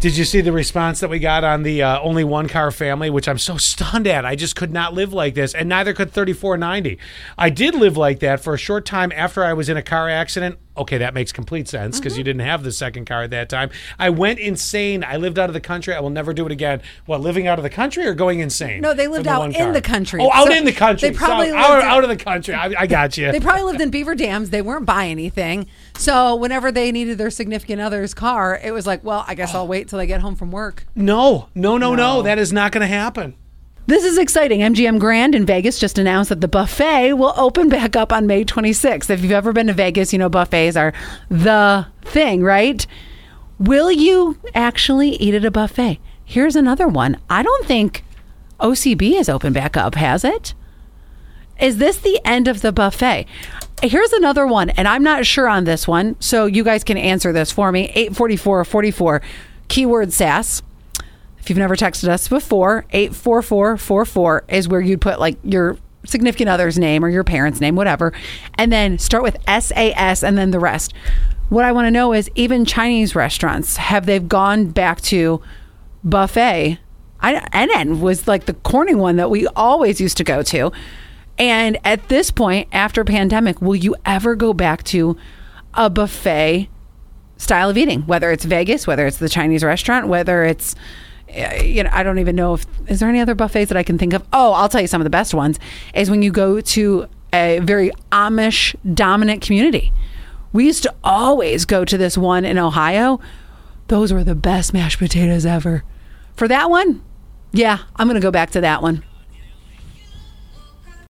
Did you see the response that we got on the uh, only one car family, which I'm so stunned at? I just could not live like this, and neither could 3490. I did live like that for a short time after I was in a car accident. Okay, that makes complete sense because you mm-hmm. didn't have the second car at that time. I went insane. I lived out of the country. I will never do it again. What, living out of the country or going insane? No, they lived the out in car? the country. Oh, out So in the country. they probably So, out, lived out of the country. I, I got you. They probably lived in beaver dams. They weren't buying anything. So whenever they needed their significant other's car, it was like, well, I guess I'll oh. wait till I get home from work. no, no, no, no. That is not going to happen. This is exciting. MGM Grand in Vegas just announced that the buffet will open back up on May 26th. If you've ever been to Vegas, you know buffets are the thing, right? Will you actually eat at a buffet? Here's another one. I don't think OCB has opened back up, has it? Is this the end of the buffet? Here's another one, and I'm not sure on this one, so you guys can answer this for me. 844 44, keyword sass. If you've never texted us before, 84444 is where you'd put like your significant other's name or your parents' name, whatever, and then start with SAS and then the rest. What I want to know is even Chinese restaurants, have they gone back to buffet? I, NN was like the Corning one that we always used to go to. And at this point, after pandemic, will you ever go back to a buffet style of eating? Whether it's Vegas, whether it's the Chinese restaurant, whether it's Uh, you know, I don't even know if is there any other buffets that I can think of. Oh, I'll tell you some of the best ones is when you go to a very Amish dominant community. We used to always go to this one in Ohio. Those were the best mashed potatoes ever. For that one, yeah, I'm going to go back to that one.